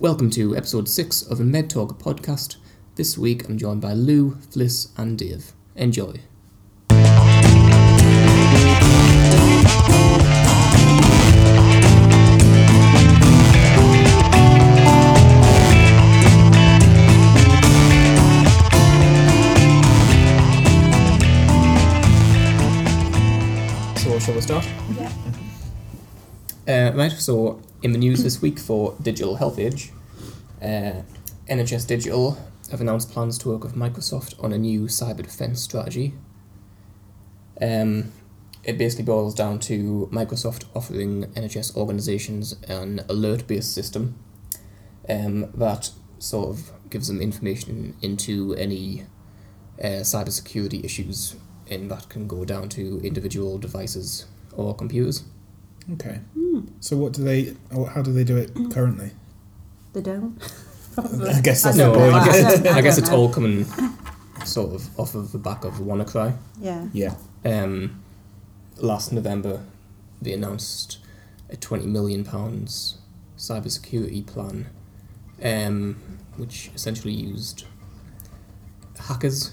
Welcome to episode 6 of a Med Talk podcast. This week I'm joined by Lou, Fliss, and Dave. Enjoy. So, shall we start? Yeah. Uh, right, so in the news this week for Digital Health Age, uh, NHS Digital have announced plans to work with Microsoft on a new cyber defense strategy. Um, it basically boils down to Microsoft offering NHS organisations an alert based system um, that sort of gives them information into any uh, cybersecurity issues, and that can go down to individual devices or computers. Okay. Hmm. So what do they? How do they do it currently? They don't. I guess that's No, the don't. I guess, I I guess it's know. all coming sort of off of the back of WannaCry. Yeah. Yeah. Um, last November, they announced a twenty million pounds cybersecurity plan, um, which essentially used hackers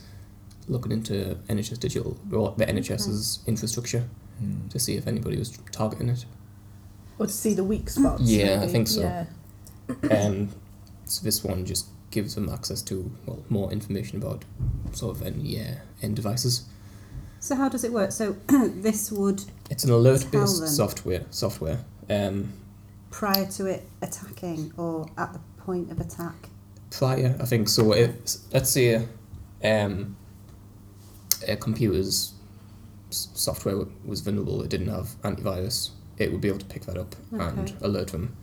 looking into NHS Digital, or the NHS's infrastructure, Hmm. to see if anybody was targeting it. Or to see the weak spots. Yeah, I think so. Yeah. Um, so this one just gives them access to well more information about sort of any uh, end devices. So how does it work? So this would It's an alert Tell them. based software software. Um, prior to it attacking or at the point of attack. prior, I think so. It, let's say um, a computer's software was vulnerable. It didn't have antivirus. It would be able to pick that up and alert them,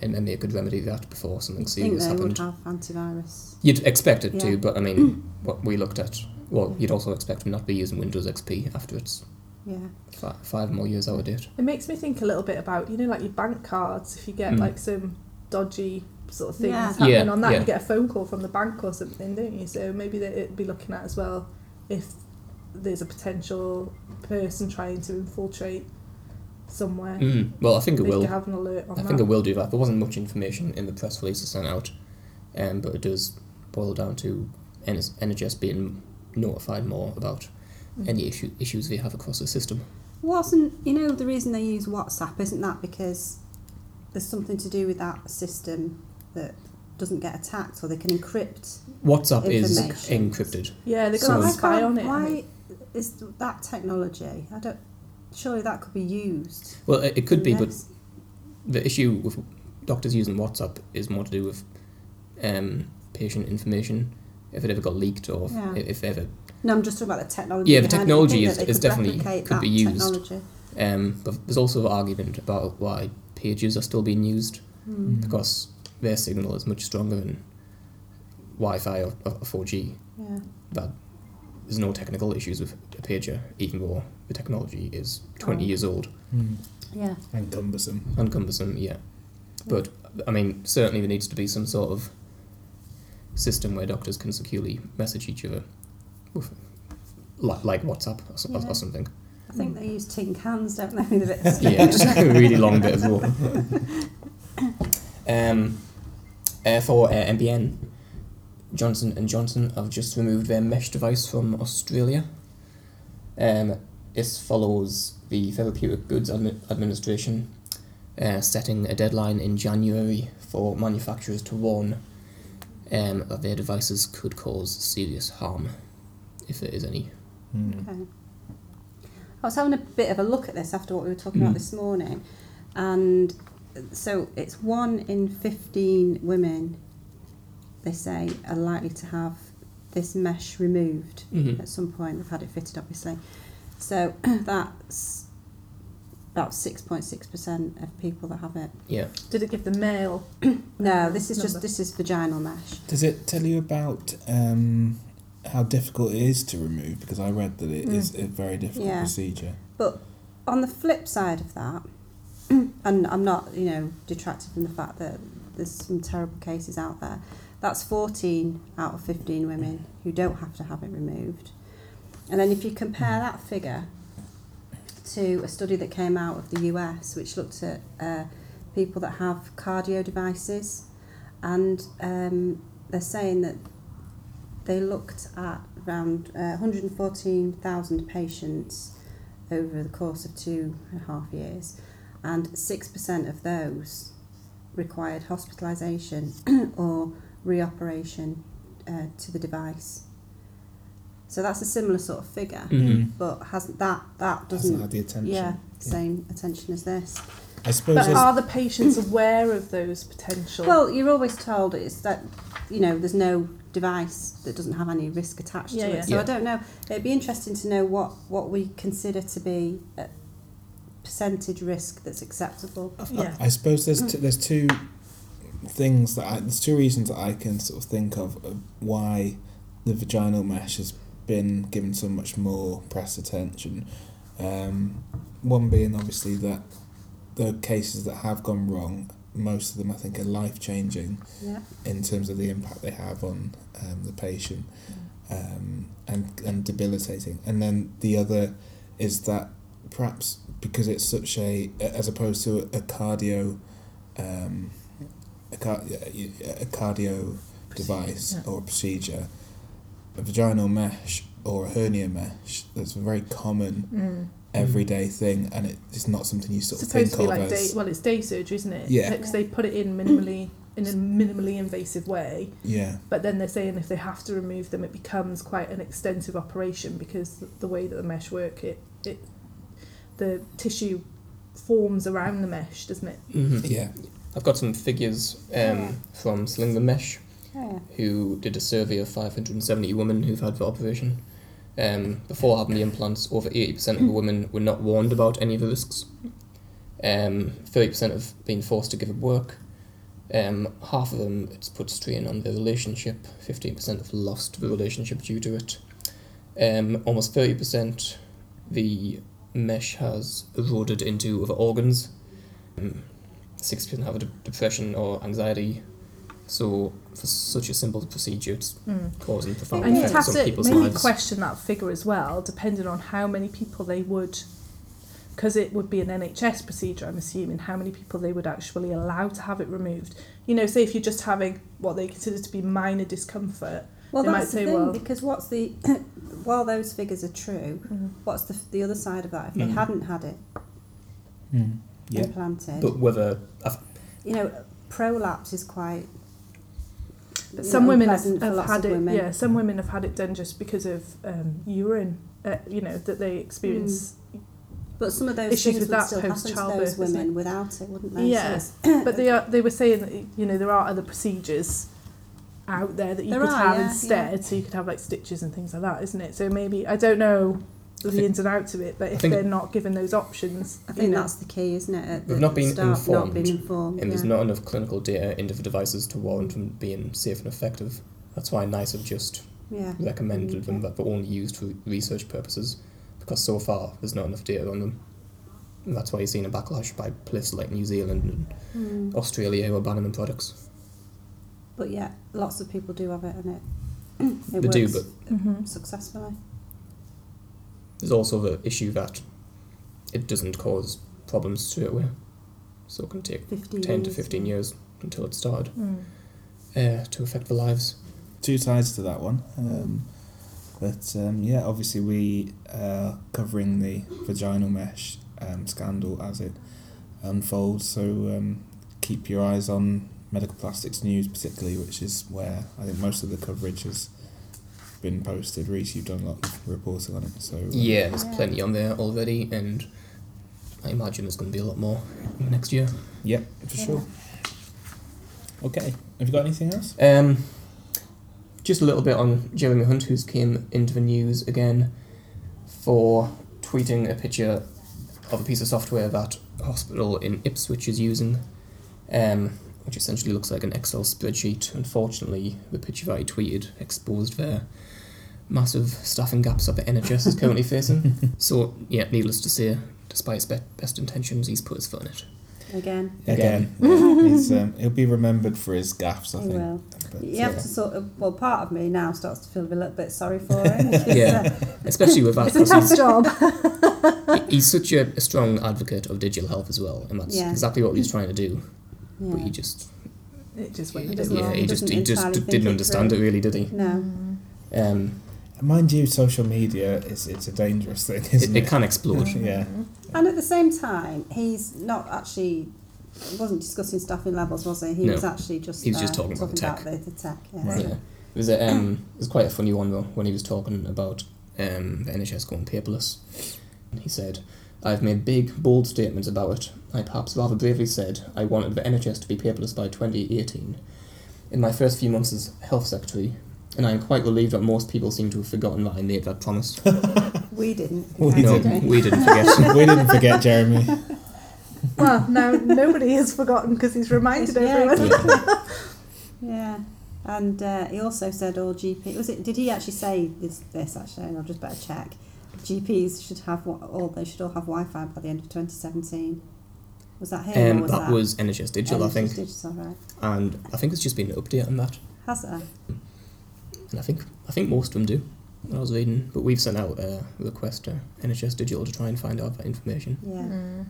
and then they could remedy that before something I think serious they would happened. have antivirus. You'd expect it to, but I mean, what we looked at. Well, you'd also expect them not to be using Windows XP after it's Yeah. fi- five more years out of date. It makes me think a little bit about, you know, like your bank cards. If you get Mm. like some dodgy sort of things Yeah. happening Yeah, on that, yeah. you get a phone call from the bank or something, don't you? So maybe they- it'd be looking at as well if there's a potential person trying to infiltrate somewhere. Mm, well, I think it They will. could have an alert on I that. think it will do that. There wasn't much information in the press release sent out, um, but it does boil down to NS- NHS being notified more about Mm. any issue, issues they have across the system. Wasn't you know the reason they use WhatsApp isn't that because there's something to do with that system that doesn't get attacked or they can encrypt. WhatsApp is encrypted. Yeah, they're So- going why to spy on it. Why think. Is that technology? I don't. Surely that could be used. Well, it, it could be, but the issue with doctors using WhatsApp is more to do with um, patient information. If it ever got leaked or if, Yeah. if ever No, I'm just talking about the technology. Yeah, the technology is- is could definitely- could be used. Um, but there's also an argument about why pages are still being used Hmm. because their signal is much stronger than Wi-Fi or, or 4G. Yeah. That there's no technical issues with a pager, even though the technology is 20 Oh. years old Hmm. Yeah. And cumbersome. and cumbersome. Yeah, but I mean, certainly there needs to be some sort of system where doctors can securely message each other, with, like, like WhatsApp or, so- or something. I think they use tin cans, don't they? With a bit of yeah, just a really long bit of rope. Um, uh, for uh, MPN, Johnson and Johnson have just removed their mesh device from Australia. Um, this follows the Therapeutic Goods Admi- Administration uh, setting a deadline in January for manufacturers to warn um, that their devices could cause serious harm, if there is any. Hmm. Okay. I was having a bit of a look at this after what we were talking Mm. about this morning, and so it's one in 15 women, they say, are likely to have this mesh removed Mm-hmm. at some point. They've had it fitted, obviously. So that's about 6.6% of people that have it. Yeah. Did it give the male? No, this is just this is vaginal mesh. Does it tell you about um, how difficult it is to remove? Because I read that it is a very difficult Yeah. procedure. But on the flip side of that, and I'm not, you know, detracted from the fact that there's some terrible cases out there. That's 14 out of 15 women who don't have to have it removed. And then if you compare that figure to a study that came out of the US, which looked at uh, people that have cardio devices, and um, they're saying that they looked at around uh, 114,000 patients over the course of two and a half years, and 6% of those required hospitalisation or reoperation uh, to the device. So that's a similar sort of figure, Mhm. but hasn't that that Hasn't doesn't had the attention. yeah same attention as this. I suppose But are the patients aware of those potential? Well, you're always told it's that you know there's no device that doesn't have any risk attached Yeah, to yeah. it. So Yeah. I don't know. It'd be interesting to know what what we consider to be a percentage risk that's acceptable. yeah. I suppose there's t- there's two things that I, there's two reasons that I can sort of think of, of why the vaginal mesh has been given so much more press attention. Um, one being obviously that the cases that have gone wrong, most of them I think are life changing Yeah. in terms of the impact they have on um, the patient um, and and debilitating. And then the other is that perhaps because it's such a as opposed to a cardio um, a, car, a cardio device Yeah. or a procedure, a vaginal mesh or a hernia mesh that's a very common Mm. everyday thing and it, it's not something you It's sort of supposed think to be of like as day. Well, it's day surgery, isn't it? Yeah. Because they put it in minimally in a minimally invasive way, yeah but then they're saying if they have to remove them, it becomes quite an extensive operation because the, the way that the mesh work, it it the tissue forms around the mesh, doesn't it? Mhm. yeah I've got some figures um, from Sling the Mesh, Oh, yeah. who did a survey of 570 women who've had the operation. Um, before having the implants, over 80% of the women were not warned about any of the risks. Um, 30% have been forced to give up work. Um, half of them, it's put strain on their relationship. 15% have lost the relationship due to it. Um, almost 30%, the mesh has eroded into other organs. Um, 6% have a de- depression or anxiety. So, for such a simple procedure, it's causing profound And you'd effects have on to people's maybe lives. question that figure as well, depending on how many people they would, because it would be an NHS procedure, I'm assuming, how many people they would actually allow to have it removed. You know, say if you're just having what they consider to be minor discomfort. Well, They might that's the say, thing well- because what's the while those figures are true, what's the the other side of that? If they Mm. hadn't had it mm. Yeah implanted, But whether I've, you know, prolapse is quite. But some know, women have, have had it. women. Yeah, some women have had it done just because of um, urine. Uh, you know that they experience. But some of those Issues things with would that still happen to post-childbirth, those women without it, wouldn't they? Yeah. But they are. They were saying that you know there are other procedures out there that you There could are, have yeah, instead. So you could have like stitches and things like that, isn't it? So maybe I don't know I the think- ins and outs of it, but if think- they're not given those options, I you think know, that's the key, isn't it? At We've not been start, Not informed, been informed. and there's not enough clinical data into the devices to warrant them being safe and effective. That's why NICE have just Yeah. recommended them Okay. that they're only used for research purposes because so far there's not enough data on them. And that's why you're seeing a backlash by places like New Zealand and Mm. Australia who are banning them products. But yeah, lots of people do have it, and it. it They do, works but Mhm. successfully. There's also the issue that it doesn't cause problems straight away. So it can take 15 10 to 15 years until it started Mm. uh, to affect the lives. two sides to that one. Um, but um, yeah, obviously we are covering the vaginal mesh um, scandal as it unfolds. So um, keep your eyes on medical plastics news, particularly, which is where I think most of the coverage has been posted. Reese, you've done a lot of reporting on it. So uh, Yeah, there's Yeah. plenty on there already, and I imagine there's going to be a lot more next year. Yep, for sure. Okay, have you got anything else? Um, just a little bit on Jeremy Hunt, who's came into the news again for tweeting a picture of a piece of software that hospital in Ipswich is using, um, which essentially looks like an Excel spreadsheet. Unfortunately, the picture that he tweeted exposed their massive staffing gaps that the NHS is currently facing. So, yeah, needless to say, despite his be- best intentions, he's put his foot in it. Again, Again, yeah, he's, um, he'll be remembered for his gaffes, I he think. will. But, You have uh, to sort of. Well, part of me now starts to feel a little bit sorry for him. Yeah. uh, Especially with that, It's a 'cause tough job. he's such a, a strong advocate of digital health as well, and that's Yeah. exactly what he's trying to do. But he just It just went He a yeah, wrong. he just he just d- didn't it understand it through. really, did he? No. Um, Mind you, social media is it's a dangerous thing, it, isn't it? it can explode. Yeah. And at the same time, he's not actually. Wasn't discussing staffing levels, was he? He No. was actually just. He was just uh, talking about the tech. the, the tech. Yeah. Right. Yeah. It was a, um, it was quite a funny one though when he was talking about um, the NHS going paperless. He said, "I've made big, bold statements about it. I perhaps rather bravely said I wanted the NHS to be paperless by 2018. In my first few months as health secretary, and I am quite relieved that most people seem to have forgotten that I made that promise. We didn't. We no, did we? we didn't forget. we didn't forget Jeremy. Well, now nobody has forgotten because he's reminded Yeah, everyone. Yeah. Yeah, and uh, he also said all GP was it? Did he actually say this? This actually, and I'll just better check. GPs should have all they should all have Wi-Fi by the end of 2017. Was that him or Um, was that that? was NHS Digital, I NHS think, Digital, right? and I think it's just been an update on that. Has there? And I think I think most of them do. When I was reading, but we've sent out a request to NHS Digital to try and find out that information. Yeah, Mm.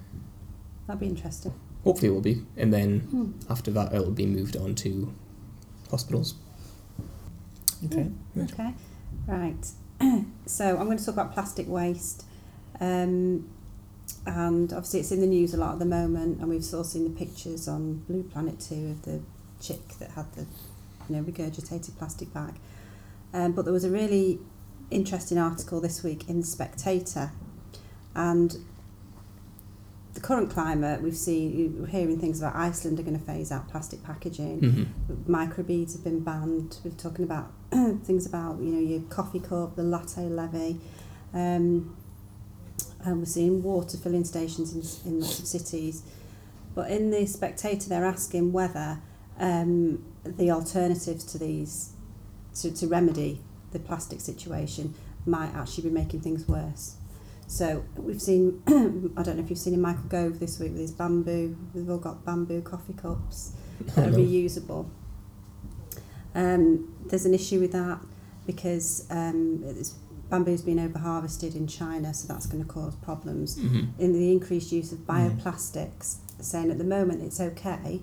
that'd be interesting. Hopefully, it will be, and then Hmm. after that, it'll be moved on to hospitals. Okay. Okay, right. so I'm going to talk about plastic waste. Um, and obviously it's in the news a lot at the moment and we've all seen the pictures on Blue Planet 2 of the chick that had the you know regurgitated plastic bag. Um, but there was a really interesting article this week in The Spectator and the current climate we've seen we're hearing things about Iceland are going to phase out plastic packaging hmm microbeads have been banned. We're talking about things about you know your coffee cup, the latte levy, um, and we're seeing water filling stations in, in lots of cities. But in the Spectator, they're asking whether um, the alternatives to these to, to remedy the plastic situation might actually be making things worse. So we've seen, I don't know if you've seen in Michael Gove this week with his bamboo, we've all got bamboo coffee cups that are reusable. Um, there's an issue with that because um, bamboo's been over harvested in China, so that's going to cause problems. hmm In the increased use of Mm. bioplastics, saying at the moment it's okay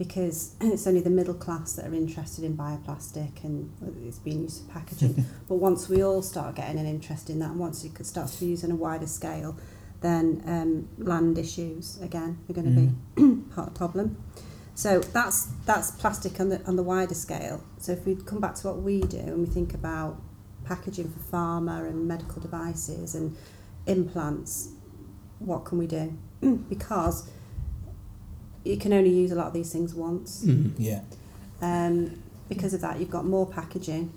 because it's only the middle class that are interested in bioplastic and it's being used for packaging. but once we all start getting an interest in that, and once it starts to be used on a wider scale, then um, land issues again are going to be part of the problem. So that's that's plastic on the on the wider scale. So if we come back to what we do and we think about packaging for pharma and medical devices and implants, what can we do? because you can only use a lot of these things once. hmm Yeah. Um, because of that, you've got more packaging.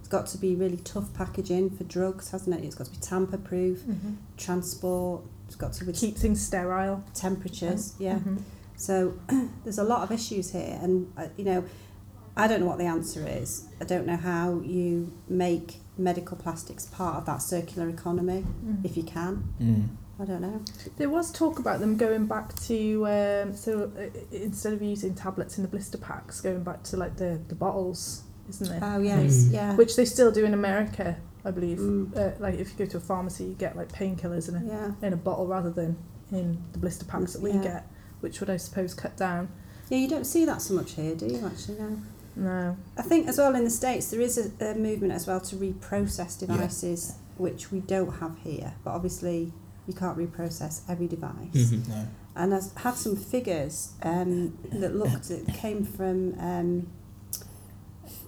It's got to be really tough packaging for drugs, hasn't it? It's got to be tamper proof, Mhm. transport. It's got to Keep things sterile. temperatures. Yeah. Mhm. So there's a lot of issues here, and uh, you know, I don't know what the answer is. I don't know how you make medical plastics part of that circular economy, Mm. if you can. Mm. I don't know. There was talk about them going back to um, so uh, instead of using tablets in the blister packs, going back to like the, the bottles, isn't there? Oh yes, Mm. yeah. Which they still do in America, I believe. Mm. Uh, like if you go to a pharmacy, you get like painkillers in a yeah, in a bottle rather than in the blister packs that we Yeah. get, which would I suppose cut down. yeah. You don't see that so much here, do you? Actually, no. No. I think as well in the states there is a, a movement as well to reprocess Yeah. devices, which we don't have here. But obviously, you can't reprocess every device. hmm No. and I had some figures um, that looked it came from um,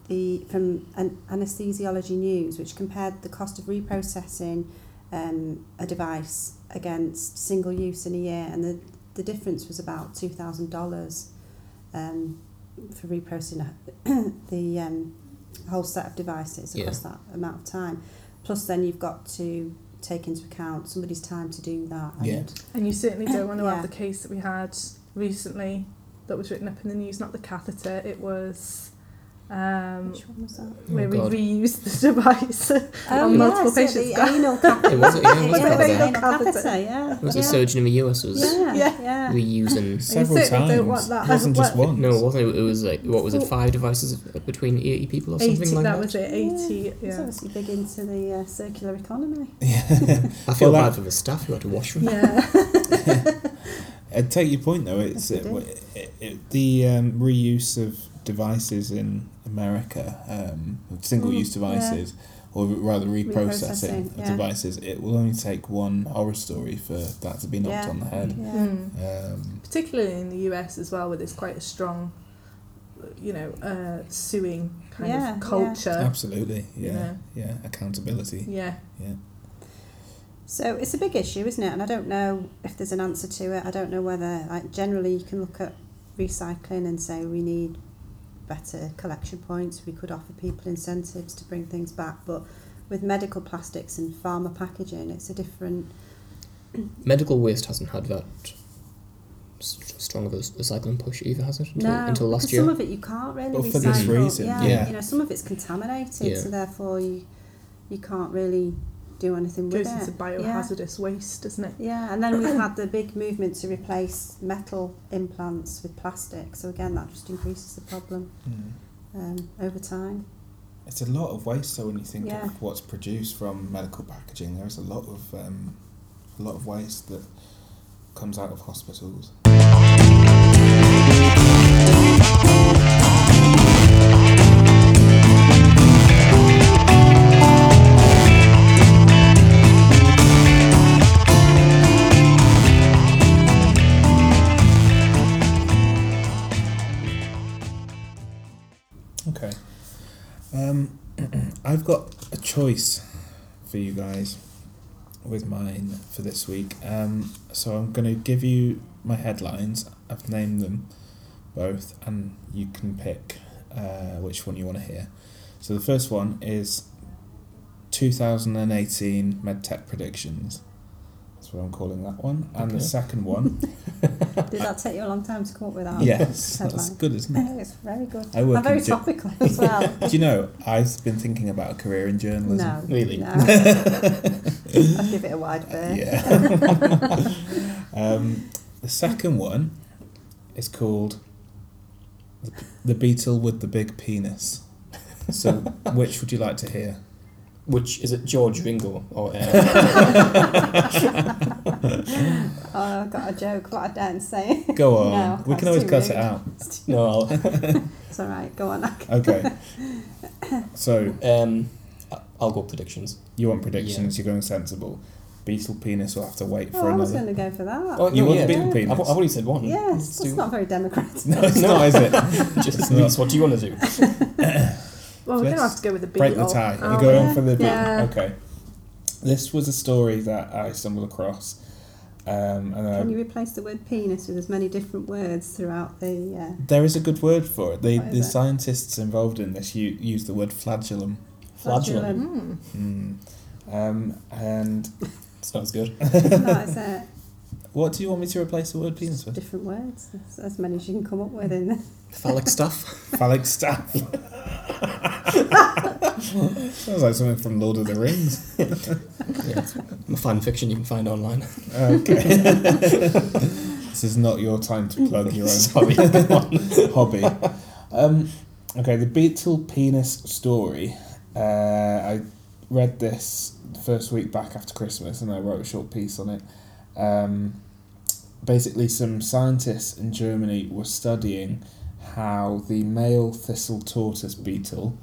the from an anesthesiology news, which compared the cost of reprocessing um, a device against single use in a year, and the the difference was about two thousand dollars um, for reprocessing a- the um, whole set of devices across that amount of time. Plus, then you've got to take into account somebody's time to do that. And Yeah. And you certainly don't want to Yeah. have the case that we had recently that was written up in the news, not the catheter, it was um, Which one was that? where we God. reused the device. Oh, on multiple yes, patients. The anal catheter. It was- yeah, it was yeah, about the anal Catheter. catheter, yeah. It was yeah. a surgeon in the US was Yeah, Yeah. yeah. reusing. Several times. don't want that. It wasn't just What- one. No, it wasn't. It was like what was it? Five devices between eighty people or 80, something like that that. was it, 80, He's yeah. obviously big into the uh, circular economy. Yeah. I feel Well, bad that- for the staff who had to wash them. Yeah. I take your point though. It's Yes, it, we it, the um, reuse of devices in America, um, single-use Mm, yeah. devices, or rather reprocessing, Reprocessing, of yeah. devices, it will only take one horror story for that to be knocked Yeah. on the head. Yeah. Mm. Um, Particularly in the US as well, where there's quite a strong, you know, uh, suing kind Yeah, of yeah. culture. absolutely, yeah, Yeah. yeah, accountability. Yeah. So it's a big issue, isn't it? And I don't know if there's an answer to it. I don't know whether, like, generally you can look at recycling and say we need better collection points. We could offer people incentives to bring things back, but with medical plastics and pharma packaging, it's a different. Medical waste hasn't had that strong of a recycling push either, has it? Until, no, until last year. some of it you can't really Well, recycle. for this reason, yeah, yeah. you know, some of it's contaminated, Yeah. so therefore you you can't really do anything with Goes it. into biohazardous waste, doesn't it? Yeah, and then we've had the big movement to replace metal implants with plastic. So again, that just increases the problem Mm. um, over time. It's a lot of waste. So when you think Yeah. of what's produced from medical packaging, there's a lot of um, a lot of waste that comes out of hospitals. I've got a choice for you guys with mine for this week. Um, so I'm going to give you my headlines. I've named them both, and you can pick uh, which one you want to hear. So the first one is 2018 MedTech predictions. That's what I'm calling that one. And the second one, Did that take you a long time to come up with that? yes, that's good, isn't it? it's very good. I work and very in jo- topical as well. Do you know, I've been thinking about a career in journalism. no, Really? No. I'd give it a wide berth. Yeah. um, the second one is called the, the Beetle with the Big Penis. So, which would you like to hear? Which is it, George Ringo or uh, Oh, I've got a joke, but I don't say it. Go on. No, we can always cut rude. it out. no? I'll, It's all right. Go on. Okay. So, um, I'll go predictions. you want predictions, you're going sensible. Beetle penis will have to wait for Oh, I was another. going to go for that. Oh, You no, want yeah. the beetle penis? I've, I've already said one. yes, Let's that's not very democratic. No, it's not, is it? Just It's what do you want to do? Well, we're going to have to go with the beetle. Break the tie. You're going for the beetle. Yeah. Okay. This was a story that I stumbled across. Um, and I Can you replace the word penis with as many different words throughout the? Uh, There is a good word for it. The, the it? scientists involved in this u- use the word flagellum. Flagellum. Mm. Mm. Um, and Sounds good. that is it. What do you want me to replace the word penis with? Different words. As, as many as you can come up with in there. Phallic stuff. Phallic stuff. Sounds like something from Lord of the Rings. yeah, it's a fan fiction you can find online. Okay. this is not your time to plug your own Sorry. hobby. Um, okay, the Beetle penis story. Uh, I read this the first week back after Christmas, and I wrote a short piece on it. Um, basically, some scientists in Germany were studying how the male thistle tortoise beetle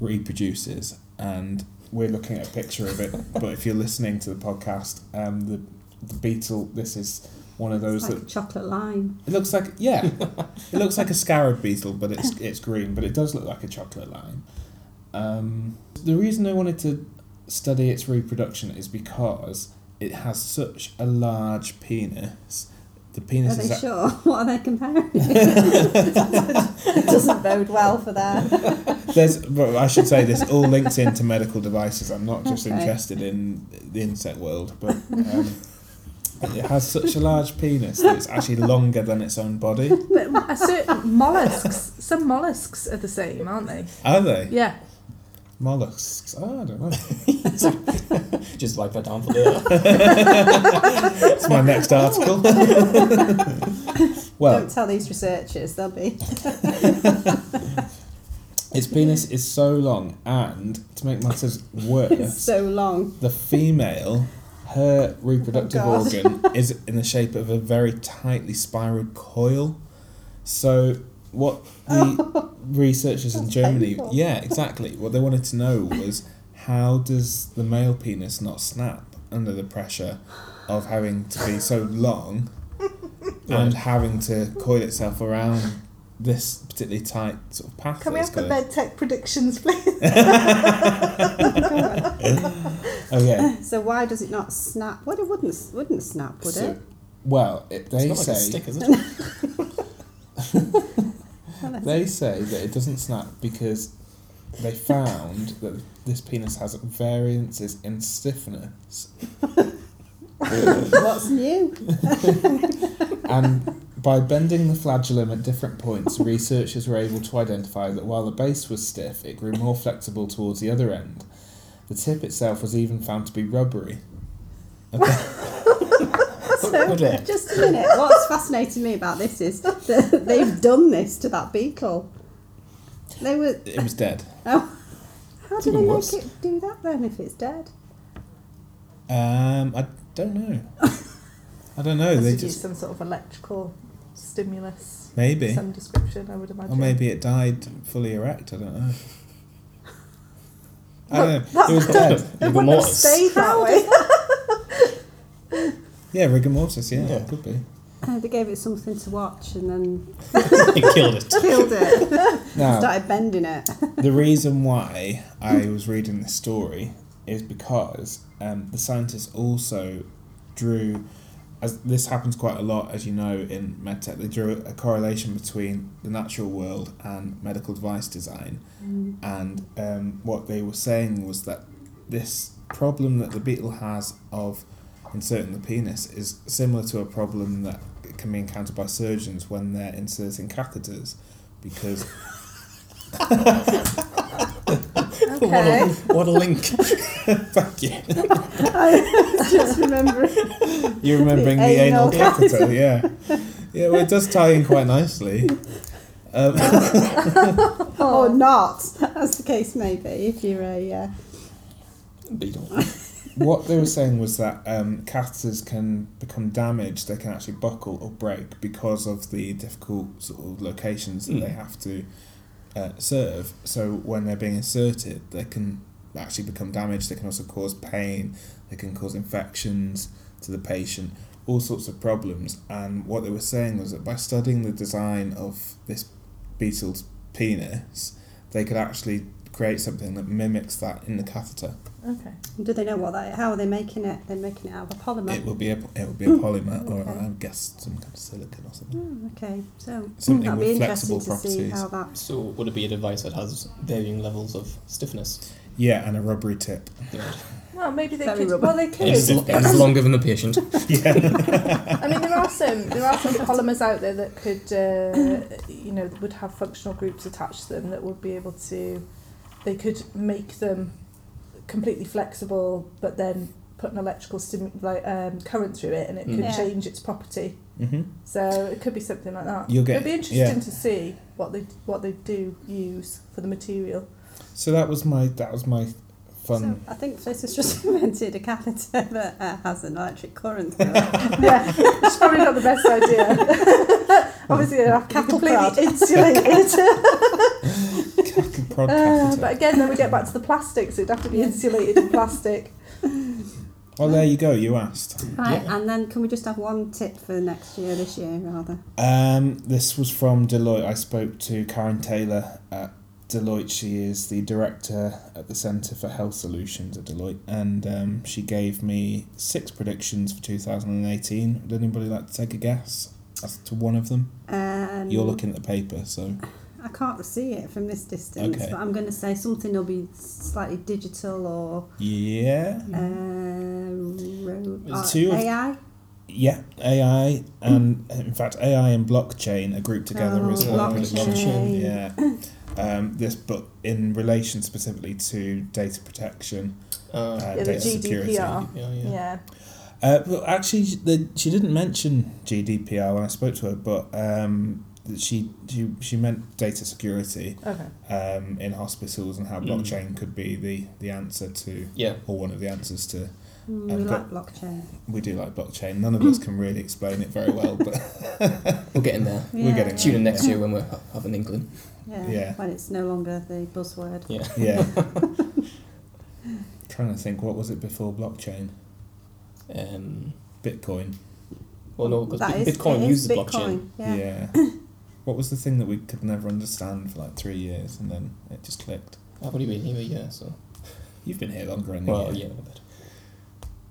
reproduces, and we're looking at a picture of it. but if you're listening to the podcast, um, the the beetle, this is one of those It's like that a chocolate lime. it looks like yeah, it looks like a scarab beetle, but it's it's green, but it does look like a chocolate lime. Um, the reason I wanted to study its reproduction is because it has such a large penis. The Are penis they is a- sure? What are they comparing? it doesn't bode well for that. there's. Well, I should say this all links into medical devices. I'm not just Okay. interested in the insect world, but. Um, it has such a large penis that it's actually longer than its own body. But a certain mollusks, some mollusks are the same, aren't they? Are they? Yeah. Mollusks? Oh, I don't know. Just write that down for later. It's my next article. well, Don't tell these researchers; they'll be. its penis is so long, and to make matters It's worse, so long. the female, her reproductive Oh, organ is in the shape of a very tightly spiraled coil. So what the researchers in Germany, painful. yeah, exactly. What they wanted to know was how does the male penis not snap under the pressure of having to be so long and having to coil itself around this particularly tight sort of path. Can we have the it's got? med tech predictions, please? Okay. So why does it not snap? Well, it wouldn't wouldn't snap, would So, it? well, it, It's they not like say a stick, is it? They say that it doesn't snap because they found that this penis has variances in stiffness. What's new? and by bending the flagellum at different points, researchers were able to identify that while the base was stiff, it grew more flexible towards the other end. The tip itself was even found to be rubbery. So, Okay. just a minute. What's fascinating me about this is that they've done this to that beetle. They were. It was dead. Oh, how do they make worse. it do that then if it's dead? Um, I don't know. I don't know. Must They have used just some sort of electrical stimulus, maybe, some description, I would imagine. or maybe it died fully erect. I don't know. I don't know. It was dead. It Rigor wouldn't have stayed that way. Yeah, rigor mortis. Yeah, Yeah. it could be. Uh, they gave it something to watch and then it killed it. killed it. Now, Started bending it. the reason why I was reading this story is because um, the scientists also drew, as this happens quite a lot, as you know, in medtech, they drew a correlation between the natural world and medical device design. And um, what they were saying was that this problem that the beetle has of inserting the penis is similar to a problem that can be encountered by surgeons when they're inserting catheters because What, Okay. a, what a link. Thank you. I just remember. You're remembering the, The anal, anal catheter, yeah. Yeah, well, it does tie in quite nicely. Um, Or not, as the case may be, if you're a. Uh, Beetle. What they were saying was that um, catheters can become damaged, they can actually buckle or break because of the difficult sort of locations that Mm. they have to uh, serve. So when they're being inserted, they can actually become damaged, they can also cause pain, they can cause infections to the patient, all sorts of problems. And what they were saying was that by studying the design of this beetle's penis, they could actually create something that mimics that in the catheter. Okay. do they know what that? How are they making it? They're making it out of a polymer. It will be a it will be a hmm. polymer or I guess some kind of silicon or something. Oh, okay, so hmm, Something that'll with be interesting flexible to see properties. how that. So would it be a device that has varying levels of stiffness? Yeah, and a rubbery tip. Well, maybe they Very could. rubber. Well, they could. It's, it's longer than the patient. I mean, there are some there are some polymers out there that could, uh, you know, would have functional groups attached to them that would be able to, they could make them completely flexible, but then put an electrical stimu- like um, current through it, and it could Mm. Yeah. change its property. Mm-hmm. So it could be something like that. You'll get- It'd be interesting yeah. to see what they what they do use for the material. So that was my that was my fun. So I think Fliss has just invented a catheter that uh, has an electric current. through it. yeah, it's probably not the best idea. Obviously, it'd have to be Cattle completely prod. insulated. Cac- prod Uh, but again, then we get back to the plastics. It'd have to be insulated in plastic. well, there you go. You asked. right, Yeah. and then can we just have one tip for next year, this year rather? Um, this was from Deloitte. I spoke to Karen Taylor at Deloitte. She is the director at the Centre for Health Solutions at Deloitte, and um, she gave me six predictions for 2018. Would anybody like to take a guess as to one of them? Um, You're looking at the paper, so I can't see it from this distance, Okay. but I'm going to say something will be slightly digital or yeah, uh, ro- uh, two AI. yeah. AI and in fact AI and blockchain are grouped together Oh, as well. prediction. blockchain. Yeah. Um, this, but in relation specifically to data protection, Uh, uh, Yeah, the data security. GDPR. yeah, yeah. Yeah. Uh, well, actually, she- the, she didn't mention GDPR when I spoke to her, but um, that she, she she meant data security Okay. um, in hospitals and how Mm. blockchain could be the, the answer to, Yeah. or one of the answers to Mm, Uh, we but- like blockchain. We do like blockchain. None of us can really explain it very well, but We're getting there. We're Yeah, getting Tune in next year when we have an inkling. Yeah. Yeah. When it's no longer the buzzword. Yeah. yeah. Trying to think, what was it before blockchain? Um, Bitcoin. well, no, because Bitcoin it is uses blockchain. Bitcoin, Yeah. What was the thing that we could never understand for like three years, and then it just clicked? I've only been here a year, so. You've been here longer than Well, a yeah, year. but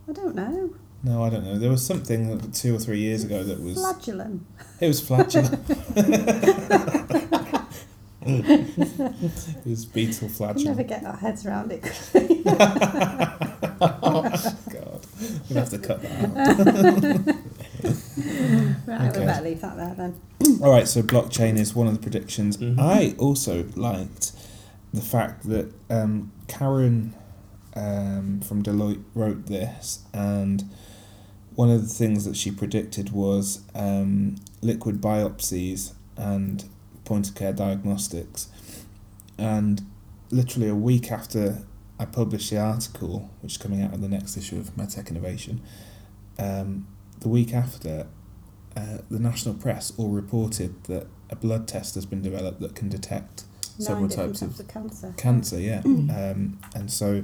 I don't know. No, I don't know. There was something that two or three years ago that was. Flagellum. It was flatulent. it was beetle We'll flatulent. never get our heads around it. oh, God, we'll have to cut that out. Right, Okay. we better leave that there then. All right, so blockchain is one of the predictions. Mhm. I also liked the fact that um, Karen um, from Deloitte wrote this, and one of the things that she predicted was um, liquid biopsies and point of care diagnostics. And literally a week after I published the article, which is coming out in the next issue of MedTech Innovation, um, the week after, uh, the national press all reported that a blood test has been developed that can detect several Nine different types of types of cancer. cancer. Yeah, um, and so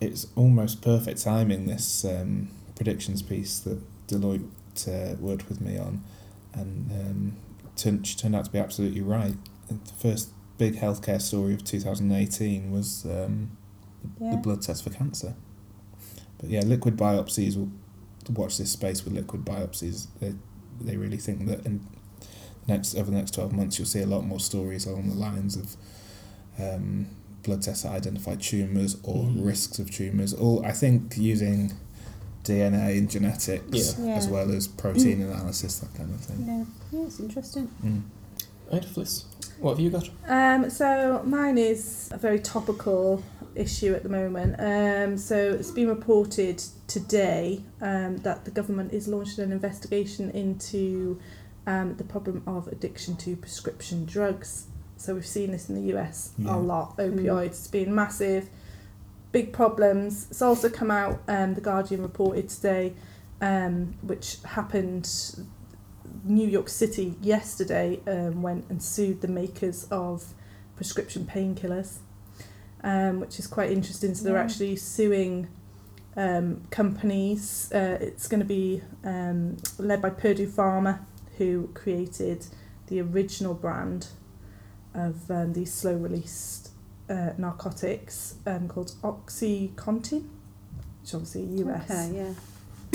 it's almost perfect timing. This um, predictions piece that Deloitte uh, worked with me on, and um, turned, she turned out to be absolutely right. And the first big healthcare story of 2018 was um, the, the blood test for cancer. But yeah, liquid biopsies will watch this space with liquid biopsies. They they really think that in next over the next twelve months you'll see a lot more stories along the lines of um, blood tests that identify tumours or Mhm. risks of tumours. All I think using DNA and genetics Yeah. as well as protein analysis, that kind of thing. Yeah, yeah, it's interesting. Mm. Right, Fliss, what have you got? Um, so mine is a very topical issue at the moment. Um, so it's been reported today um, that the government is launching an investigation into um, the problem of addiction to prescription drugs. So we've seen this in the US Yeah. a lot. Opioids, it's been massive, big problems. It's also come out. Um, the Guardian reported today, um, which happened New York City yesterday um, went and sued the makers of prescription painkillers, um, which is quite interesting. So they're Yeah. actually suing um, companies. Uh, it's going to be um, led by Purdue Pharma, who created the original brand of um, these slow release uh, narcotics um, called OxyContin, which obviously US Okay, yeah.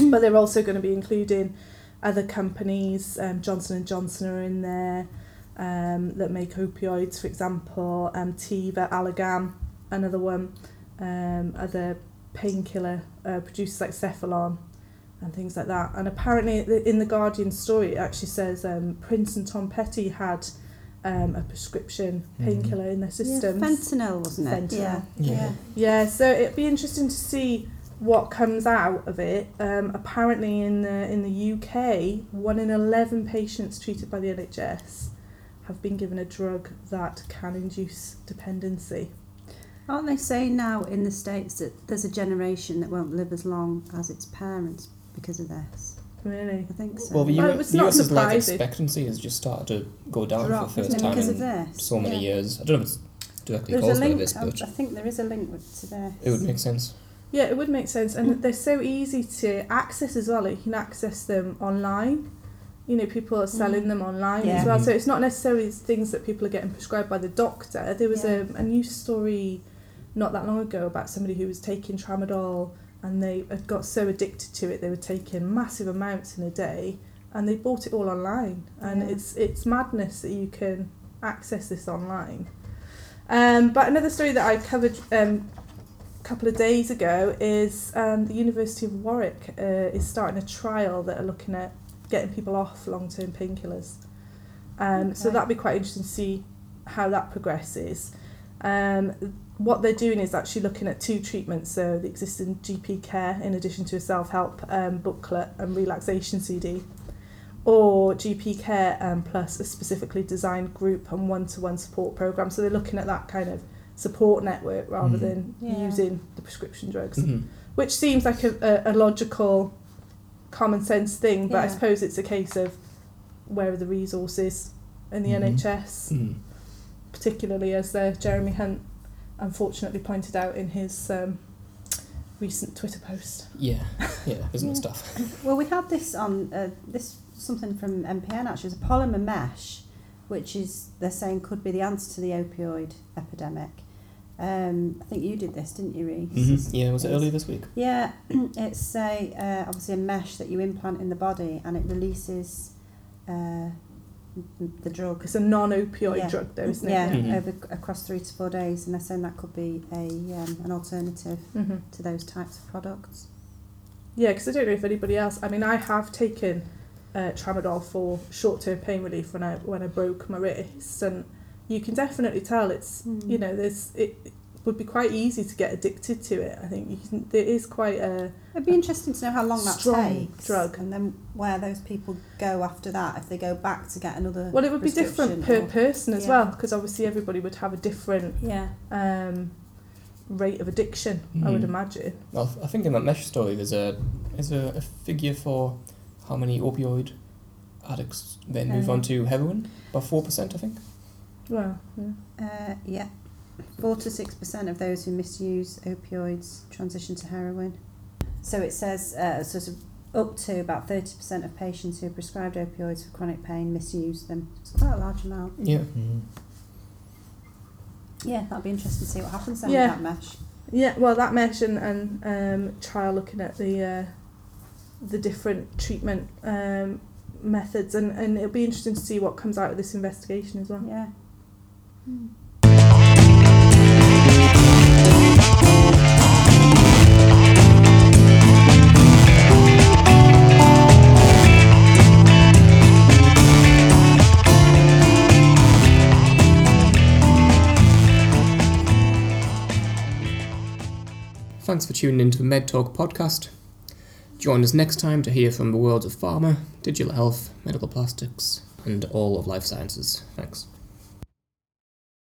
but they're also going to be including other companies. Um, Johnson and Johnson are in there um, that make opioids, for example. Um, Teva, Allergan, another one. Um, other painkiller uh, producers like Cephalon and things like that. And apparently, in the Guardian story, it actually says um, Prince and Tom Petty had um, a prescription Mhm. painkiller in their system. Yeah, fentanyl, wasn't it? Fentanyl. Yeah. Yeah. yeah. Yeah, so it'd be interesting to see what comes out of it. Um, apparently, in the in the UK, one in eleven patients treated by the NHS have been given a drug that can induce dependency. Aren't they saying now in the States that there's a generation that won't live as long as its parents because of this? Really? I think so. Well, the Well, U- it's not US's life expectancy has just started to go down Drop, for the first time in so many Yeah. years. I don't know if it's directly There's a caused by link. this, I, but I think there is a link with, to this. it would make sense. Yeah, it would make sense, and they're so easy to access as well. You can access them online. You know, people are selling Mm. them online Yeah. as well. So it's not necessarily things that people are getting prescribed by the doctor. There was Yeah. a, a news story not that long ago about somebody who was taking tramadol and they had got so addicted to it they were taking massive amounts in a day and they bought it all online. And Yeah. it's it's madness that you can access this online. Um, but another story that I covered um, a couple of days ago is um, the University of Warwick uh, is starting a trial that are looking at getting people off long-term painkillers. Um, so that'd be quite interesting to see how that progresses. Um, what they're doing is actually looking at two treatments, so the existing GP care in addition to a self-help um, booklet and relaxation CD, or GP care um, plus a specifically designed group and one-to-one support program. So they're looking at that kind of support network rather Mhm. than Yeah. using the prescription drugs, Mhm. which seems like a, a, a logical, common sense thing. But I suppose it's a case of where are the resources in the Mhm. NHS, Mm. particularly as uh, Jeremy Hunt unfortunately pointed out in his um, recent Twitter post. Yeah, yeah, business Yeah. stuff. Well, we had this on uh, this something from MPN actually. It's a polymer mesh, which is they're saying could be the answer to the opioid epidemic. Um, I think you did this, didn't you, Reece? Mm-hmm. Yeah, was it earlier this week? Yeah, it's a uh, obviously a mesh that you implant in the body, and it releases uh, m- the drug. It's a non-opioid Yeah. drug, though, isn't yeah, it? Mhm. over across three to four days, and they're saying that could be a um, an alternative hmm to those types of products. Yeah, because I don't know if anybody else. I mean, I have taken uh, tramadol for short-term pain relief when I when I broke my wrist, and you can definitely tell it's Mm. you know there's it, it would be quite easy to get addicted to it. I think you can, there is quite a It'd be interesting to know how long that Strong takes, drug. and then where those people go after that. If they go back to get another. well, it would be different per or- person as Yeah. well because obviously everybody would have a different Yeah. um, rate of addiction. I would Mhm. imagine. Well, I think in that mesh story, there's a there's a, a figure for how many opioid addicts then move Um, on to heroin. About four percent, I think. Well, yeah. Uh, yeah. Four to six percent of those who misuse opioids transition to heroin. So it says uh, sort of up to about thirty percent of patients who are prescribed opioids for chronic pain misuse them. It's quite a large amount. Yeah. Mhm. Yeah, that'll be interesting to see what happens then Yeah. with that mesh. Yeah, well, that mesh and, and um, trial looking at the uh, the different treatment um, methods, and, and it'll be interesting to see what comes out of this investigation as well. Yeah. Thanks for tuning into the MedTalk podcast. Join us next time to hear from the worlds of pharma, digital health, medical plastics, and all of life sciences. Thanks.